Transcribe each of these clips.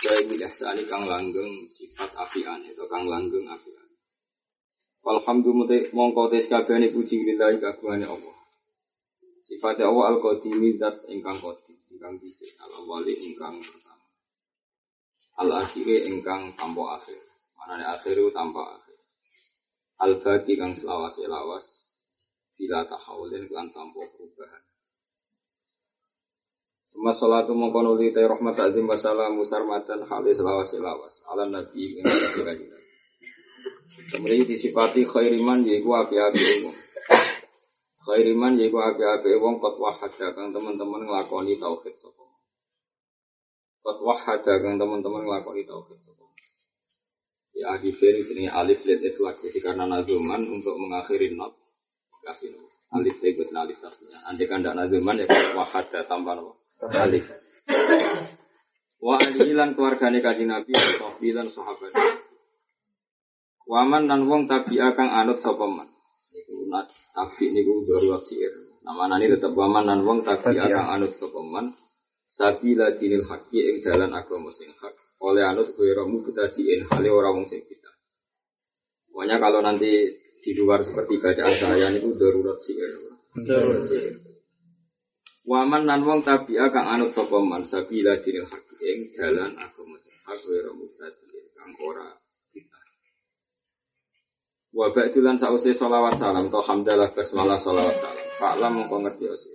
Jaya bijaksani kang langgeng sifat apian itu kang langgeng apian. Alhamdulillah mongko tes kabehane puji lillahi kagungane Allah. Sifat Allah al-qadimi zat ingkang qadim, ingkang dhisik, al-awwali ingkang pertama. Al-akhiri ingkang tanpa akhir. Manane akhiru tanpa akhir. Al-baqi kang selawas lawas bila tahawulin kan tanpa perubahan. Suma salatu mongkon uli ta rahmat azim wa salam musarmatan halis lawas lawas ala nabi ing kanjeng Kemudian disifati khairiman yaiku api-api wong. Khairiman yaiku api-api wong kot wahada kang teman-teman nglakoni tauhid sapa. Kot wahada kang teman-teman nglakoni tauhid sapa. Ya akhir ini alif let itlak jadi karena nazuman untuk mengakhiri not kasih alif ikut alif tasnya. Andai kan tidak nazuman ya kot wahada no alif. Wa alihi lan keluargane kanjeng Nabi sahbi lan sahabat. Waman lan wong tabi'a kang anut sapa man. Niku nat tabi niku darurat sir. Namanane tetep waman lan wong tabi'a kang anut sapa man. Sabila dinil haqqi ing dalan agama sing hak. Oleh anut kuwi romu kita diin hale ora wong sing kita. Pokoknya kalau nanti di luar seperti bacaan saya niku darurat sir. Darurat sir. Waman nan wong tabi'a kang anut sapa man sabila dinil haqi ing dalan agama sing hak wa mutadin kang ora kita. Wa ba'dulan sause selawat salam to hamdalah basmalah selawat salam. Fa'lam mongko ngerti ose.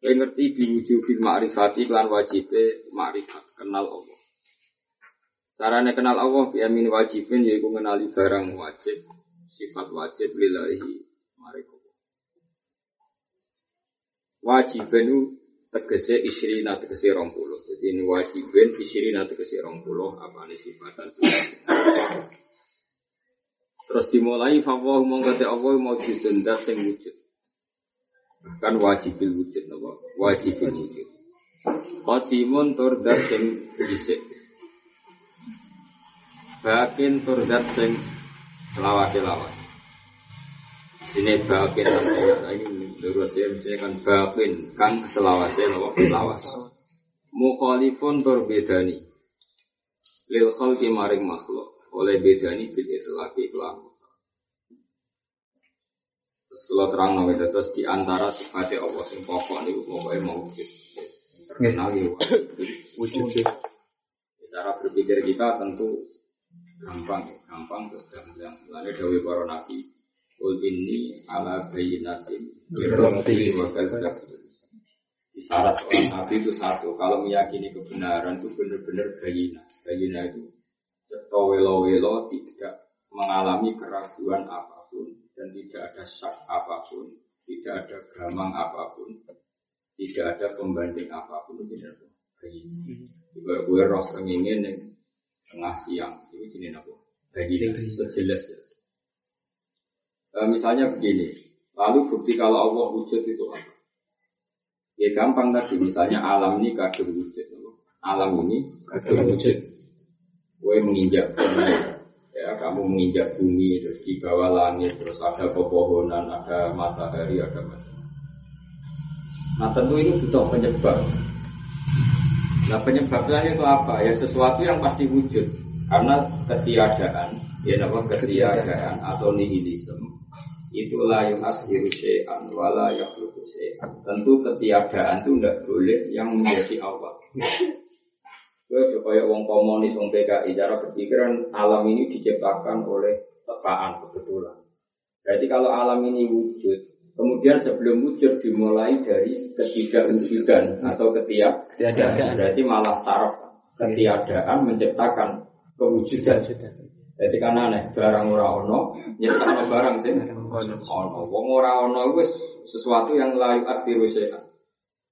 Kowe ngerti diwujud bil ma'rifati lan wajibe ma'rifat kenal Allah. Carane kenal Allah bi amin wajibin yaiku ngenali barang wajib, sifat wajib lillahi mariko wajibin tegese isrina tegese rong puluh. Jadi ini wajibin isrina tegese rong puluh apa ini sifatan Terus dimulai fawwah mongkate Allah maujudun dat sing wujud. Bahkan wajibil wujud napa? Wajibil wujud. Qadimun tur dat sing dhisik. Bakin tur dat sing selawas-selawas. Ini bakin ini Darurat saya misalnya kan bakin kan selawasnya nopo lawas. Mukhalifun tur bedani. Lil khalqi maring makhluk oleh bedani bil itlaqi kelam. Terus kalau terang nabi terus di antara sifatnya Allah sing pokok niku pokoknya mau wujud. Kenali wujud. Cara berpikir kita tentu gampang, gampang terus gampang. Lalu dawai para nabi, Kul ini ala bayinatin Di syarat seorang nabi itu satu Kalau meyakini kebenaran itu benar-benar bayina Bayina itu Welo-welo tidak mengalami keraguan apa pun Dan tidak ada syak apa pun Tidak ada gamang apa pun Tidak ada pembanding apa pun Itu jenis bayina Juga gue roh kengingin tengah siang Itu jenis apa? Bayina sejelas-jelas E, misalnya begini, lalu bukti kalau Allah wujud itu apa? Ya gampang tadi, misalnya alam ini kadung wujud. Alam ini kadung wujud. Gue menginjak bumi, ya kamu menginjak bumi, terus di bawah langit, terus ada pepohonan, ada matahari, ada macam. Nah tentu ini butuh penyebab. Nah penyebabnya itu apa? Ya sesuatu yang pasti wujud. Karena ketiadaan, ya nama ketiadaan atau nihilisme itulah yang ashiru syai'an wala yakhluqu syai'an. Tentu ketiadaan itu tidak boleh yang menjadi awal. Gue coba ya wong komunis, wong PKI, cara berpikiran alam ini diciptakan oleh tekaan kebetulan. Jadi kalau alam ini wujud, kemudian sebelum wujud dimulai dari ketidakwujudan atau ketiadaan, berarti malah saraf ketiadaan menciptakan kewujudan. Jadi kan aneh, barang ora ono, nyiptakno barang sih ono. Wong ora ono wis sesuatu yang layu syai'an.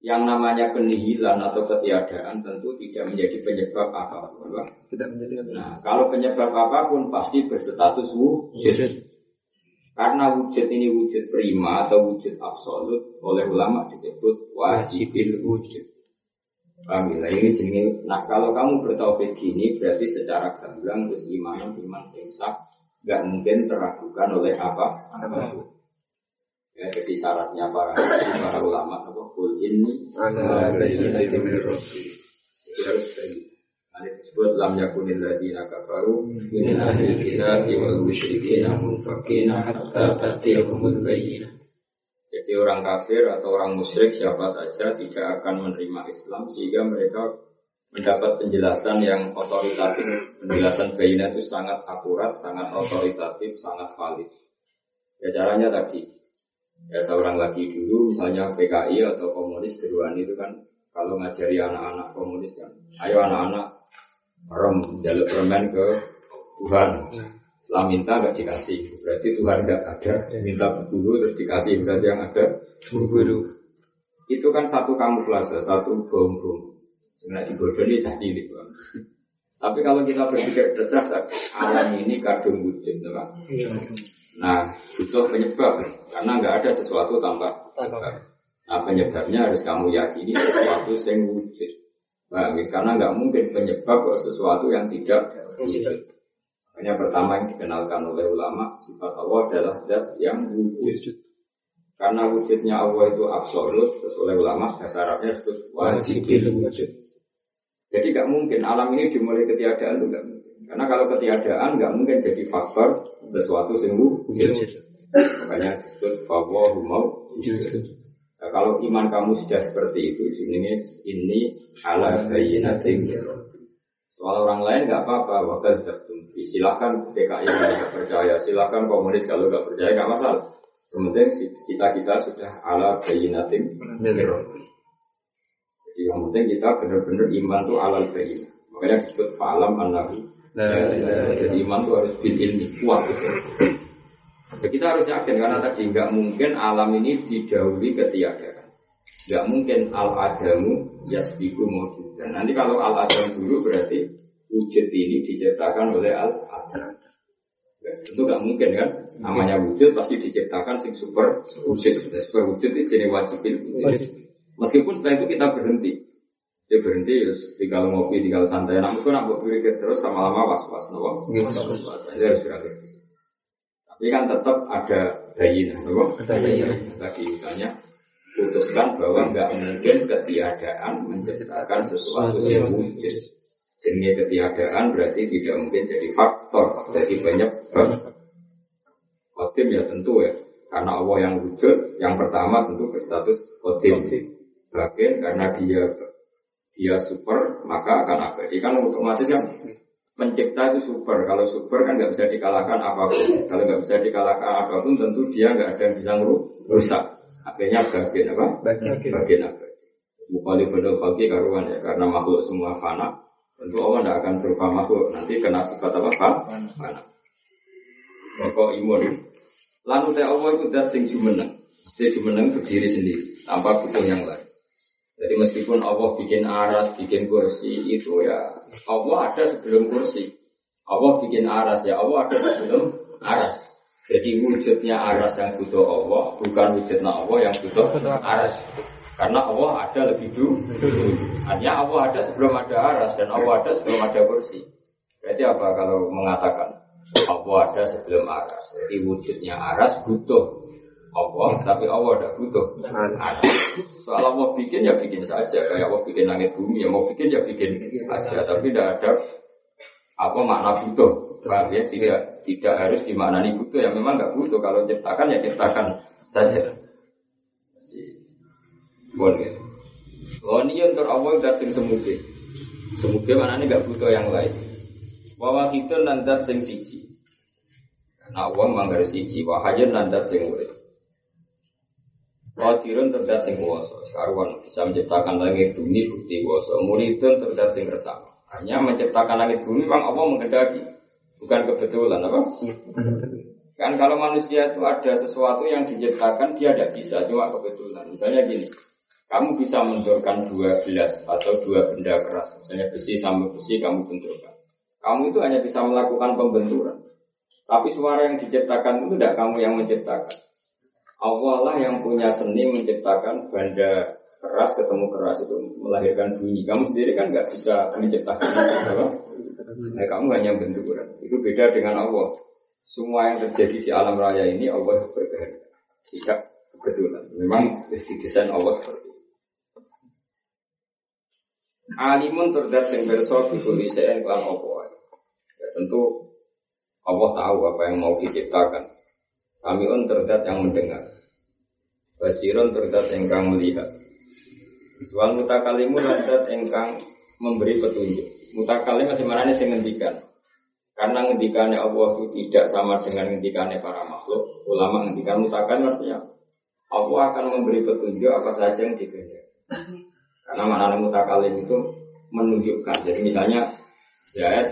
yang namanya penihilan atau ketiadaan tentu tidak menjadi penyebab apa pun. Tidak menjadi Nah, kalau penyebab apa pun pasti berstatus wujud. Karena wujud ini wujud prima atau wujud absolut oleh ulama disebut wajibil wujud. Paham ya? Ini jenis. Nah kalau kamu bertauhid gini berarti secara gamblang terus iman iman sesat nggak mungkin teragukan oleh apa apa pun. Ya, jadi syaratnya para para ulama apa kul ini Jadi harus dari Ini disebut lam yakunil ladina kafaru min ahli kitab wal musyrikin munfakina hatta tatiyahumul bayyinah. Jadi orang kafir atau orang musyrik siapa saja tidak akan menerima Islam sehingga mereka mendapat penjelasan yang otoritatif. Penjelasan bayinah itu sangat akurat, sangat otoritatif, sangat valid. Ya caranya tadi, ya seorang lagi dulu misalnya PKI atau komunis keduaan itu kan kalau ngajari anak-anak komunis kan, ayo anak-anak rem jaluk permen ke Tuhan. Setelah minta nggak dikasih, berarti Tuhan nggak ada. Minta dulu terus dikasih berarti yang ada guru. Itu kan satu kamuflase, satu bom-bom. Sebenarnya dibodohi dah cilik. Bang. Tapi kalau kita berpikir cerdas, alam ini kadung wujud, ya. Nah, butuh penyebab karena nggak ada sesuatu tanpa sebab. Nah, penyebabnya harus kamu yakini sesuatu yang wujud. Nah, karena nggak mungkin penyebab sesuatu yang tidak wujud. Makanya pertama yang dikenalkan oleh ulama sifat Allah adalah zat yang wujud. Karena wujudnya Allah itu absolut, terus oleh ulama dasar Arabnya disebut wajibil wujud. Jadi nggak mungkin alam ini dimulai ketiadaan itu nggak mungkin. Karena kalau ketiadaan nggak mungkin jadi faktor sesuatu yang wujud. Makanya disebut fawahu mau Nah, kalau iman kamu sudah seperti itu, ini ini ala bayinatin Soal orang lain nggak apa-apa, wakil tertumpi. Silahkan PKI kalau nggak percaya, silahkan komunis kalau nggak percaya nggak masalah. Sementing kita kita sudah ala bayinatin Jadi yang penting kita benar-benar iman tuh alal bayinah. Makanya disebut falam an-nabi. Jadi iman tuh harus bil ilmi kuat gitu. Kita harus yakin karena tadi nggak mungkin alam ini didahului ketiadaan. Nggak mungkin al adamu yasbiku mawjudan. Nanti kalau al adam dulu berarti wujud ini diciptakan oleh al adam. Ya, tentu nggak mungkin kan? Namanya wujud pasti diciptakan sing super wujud. Dan super wujud itu jadi wajibin wujud. Meskipun setelah itu kita berhenti. Saya berhenti, ya, tinggal ngopi, tinggal santai. Namun kok nak berpikir terus sama lama was-was, nopo. Was-was. Itu harus berakhir. Tapi kan tetap ada bayinah, nopo. Ada bayinah. Tadi misalnya putuskan bahwa nggak mungkin ketiadaan menciptakan sesuatu yang wujud. Jadi ketiadaan berarti tidak mungkin jadi faktor, jadi penyebab. Khotim ya tentu ya, karena Allah yang wujud, yang pertama tentu berstatus khotim. Bagian karena dia dia super, maka akan abadi. Kan otomatis kan pencipta itu super. Kalau super kan nggak bisa dikalahkan apa pun. Kalau nggak bisa dikalahkan apa pun, tentu dia nggak ada yang bisa merusak. Akhirnya bagian apa? Bagian. Bagian apa? Mukhalif benar bagi karuan ya, karena makhluk semua fana. Tentu Allah tidak akan serupa makhluk. Nanti kena sifat apa? Fana. Pokok imun. Lalu teh Allah itu dat sing jumeneng. Dia jumeneng berdiri sendiri, tanpa butuh yang lain. Jadi meskipun Allah bikin aras, bikin kursi itu ya Allah ada sebelum kursi. Allah bikin aras ya Allah ada sebelum aras. Jadi wujudnya aras yang butuh Allah bukan wujudnya Allah yang butuh aras. Karena Allah ada lebih dulu. Artinya Allah ada sebelum ada aras dan Allah ada sebelum ada kursi. Berarti apa kalau mengatakan Allah ada sebelum aras? Jadi wujudnya aras butuh Allah, tapi Allah tidak butuh aras. Soal Allah bikin ya bikin saja, kayak Allah bikin langit bumi ya mau bikin ya bikin aja, tapi tidak ada apa makna butuh. Paham ya? Tidak tidak harus dimaknani butuh yang memang nggak butuh. Kalau ciptakan ya ciptakan saja. Boleh. Oh ini untuk Allah dat sing semuge. Semuge mana ini nggak butuh yang lain. Wawa kita nandat sing siji. Karena Allah manggar siji. Wahajen nandat sing urip. Qadirun terdat sing. Sekaruan bisa menciptakan langit bumi bukti kuwasa. Muridun terdat sing resama. Hanya menciptakan langit bumi bang Allah mengendaki. Bukan kebetulan apa? Kan kalau manusia itu ada sesuatu yang diciptakan dia tidak bisa cuma kebetulan. Misalnya gini, Kamu bisa benturkan dua gelas atau dua benda keras, misalnya besi sama besi kamu benturkan. Kamu itu hanya bisa melakukan pembenturan. Tapi suara yang diciptakan itu tidak kamu yang menciptakan. Allah lah yang punya seni menciptakan benda keras ketemu keras itu melahirkan bunyi. Kamu sendiri kan nggak bisa menciptakan apa? Nah, kamu hanya benturan. Itu beda dengan Allah. Semua yang terjadi di alam raya ini Allah berkehendak. Tidak kebetulan. Memang didesain Allah seperti itu. Alimun terdat yang berso dibuli saya kelam Allah. Ya, tentu Allah tahu apa yang mau diciptakan. Samiun terdat yang mendengar. Basirun terdat engkang melihat. Wal mutakalimu terdat engkang memberi petunjuk. Mutakalim masih mana nih ngendikan. Karena ngendikannya Allah itu tidak sama dengan ngendikannya para makhluk. Ulama ngendikan mutakalim artinya Allah akan memberi petunjuk apa saja yang dikehendaki. Karena mana mutakalim itu menunjukkan. Jadi misalnya Zaid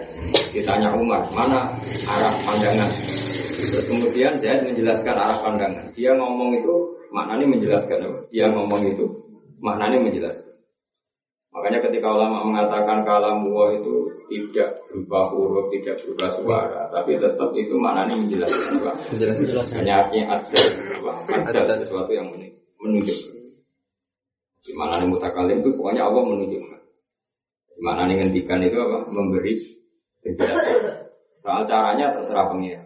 ditanya Umar, mana arah pandangan? Terus kemudian Zaid menjelaskan arah pandangan. Dia ngomong itu maknanya menjelaskan. Dia ngomong itu maknanya menjelaskan. Makanya ketika ulama mengatakan kalam Allah itu tidak berubah huruf, tidak berubah suara, tapi tetap itu maknanya menjelaskan apa? Menjelaskan. Hanya artinya ada, ada sesuatu yang menunjukkan. Di mana mutakalim itu pokoknya Allah menunjukkan. Di mana ngendikan itu apa? Memberi penjelasan. Soal caranya terserah pengira.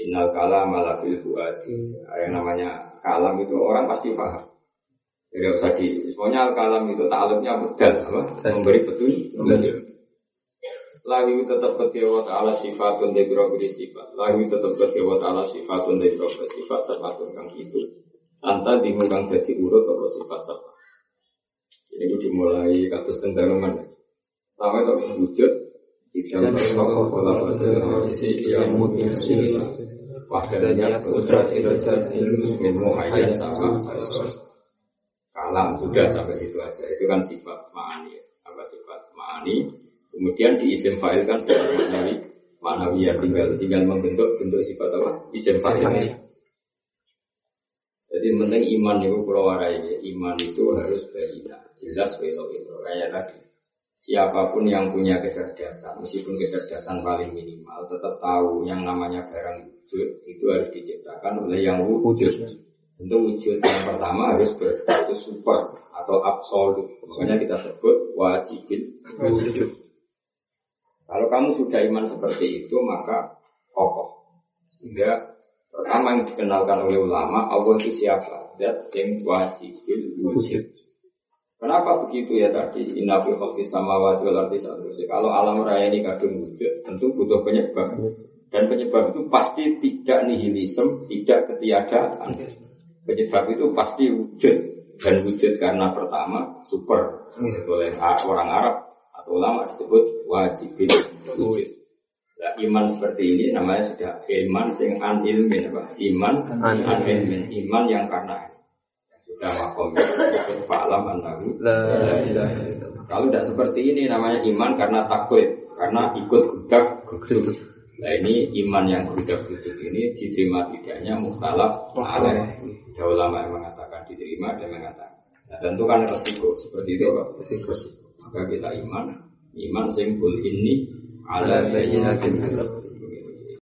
Innal kalam ala fil. Yang namanya kalam itu orang pasti paham. Jadi usah di, semuanya al kalam itu ta'aluknya bedal, apa? Memberi petunjuk. Lahi tetap ketiwa ta'ala sifatun dari berbagai sifat. Lahi tetap ketiwa ta'ala sifatun dari berbagai sifat sifatun kang itu. Anta bingung kang jadi urut atau sifat sifat. Ini gue dimulai katus tenggaruman. Pertama itu wujud. Idam berkata pola pada isi yang mungkin sila. Wahdanya kudrat ilmu hayat sama kalam sudah sampai situ aja. Itu kan sifat ma'ani. Apa sifat ma'ani? Kemudian di isim fa'il kan sifat ma'nawi ma'nawi ya tinggal tinggal membentuk bentuk sifat apa? Isim fa'il. jadi penting iman itu warai iman itu harus bayina jelas welo itu. Kayak tadi. Siapa pun yang punya kecerdasan meskipun kecerdasan paling minimal tetap tahu yang namanya barang wujud itu harus diciptakan oleh yang wujud Tentu wujud yang pertama harus berstatus super atau absolut. Makanya kita sebut wajibin wujud. Kalau kamu sudah iman seperti itu, maka kokoh. Sehingga pertama yang dikenalkan oleh ulama, Allah itu siapa? Dat yang wajibin wujud. Kenapa begitu ya tadi? Inna fi khalqi samawati wal ardi Kalau alam raya ini kadung wujud, tentu butuh penyebab. Dan penyebab itu pasti tidak nihilisme, tidak ketiadaan. Penyebab itu pasti wujud. Dan wujud karena pertama super. Oleh orang Arab atau ulama disebut wajibin wujud. Nah, iman seperti ini namanya sudah iman sing an ilmin apa? Iman an ilmin, iman yang karena sudah makom. Fa'lam annahu Kalau tidak seperti ini namanya iman karena takut, karena ikut gudak Nah ini iman yang budak-budak ini diterima tidaknya muhtalaf alaih. Ada ulama yang mengatakan diterima dan mengatakan. Nah tentu kan resiko seperti itu Pak. Resiko. Maka kita iman, iman simpul ini ala bayinatin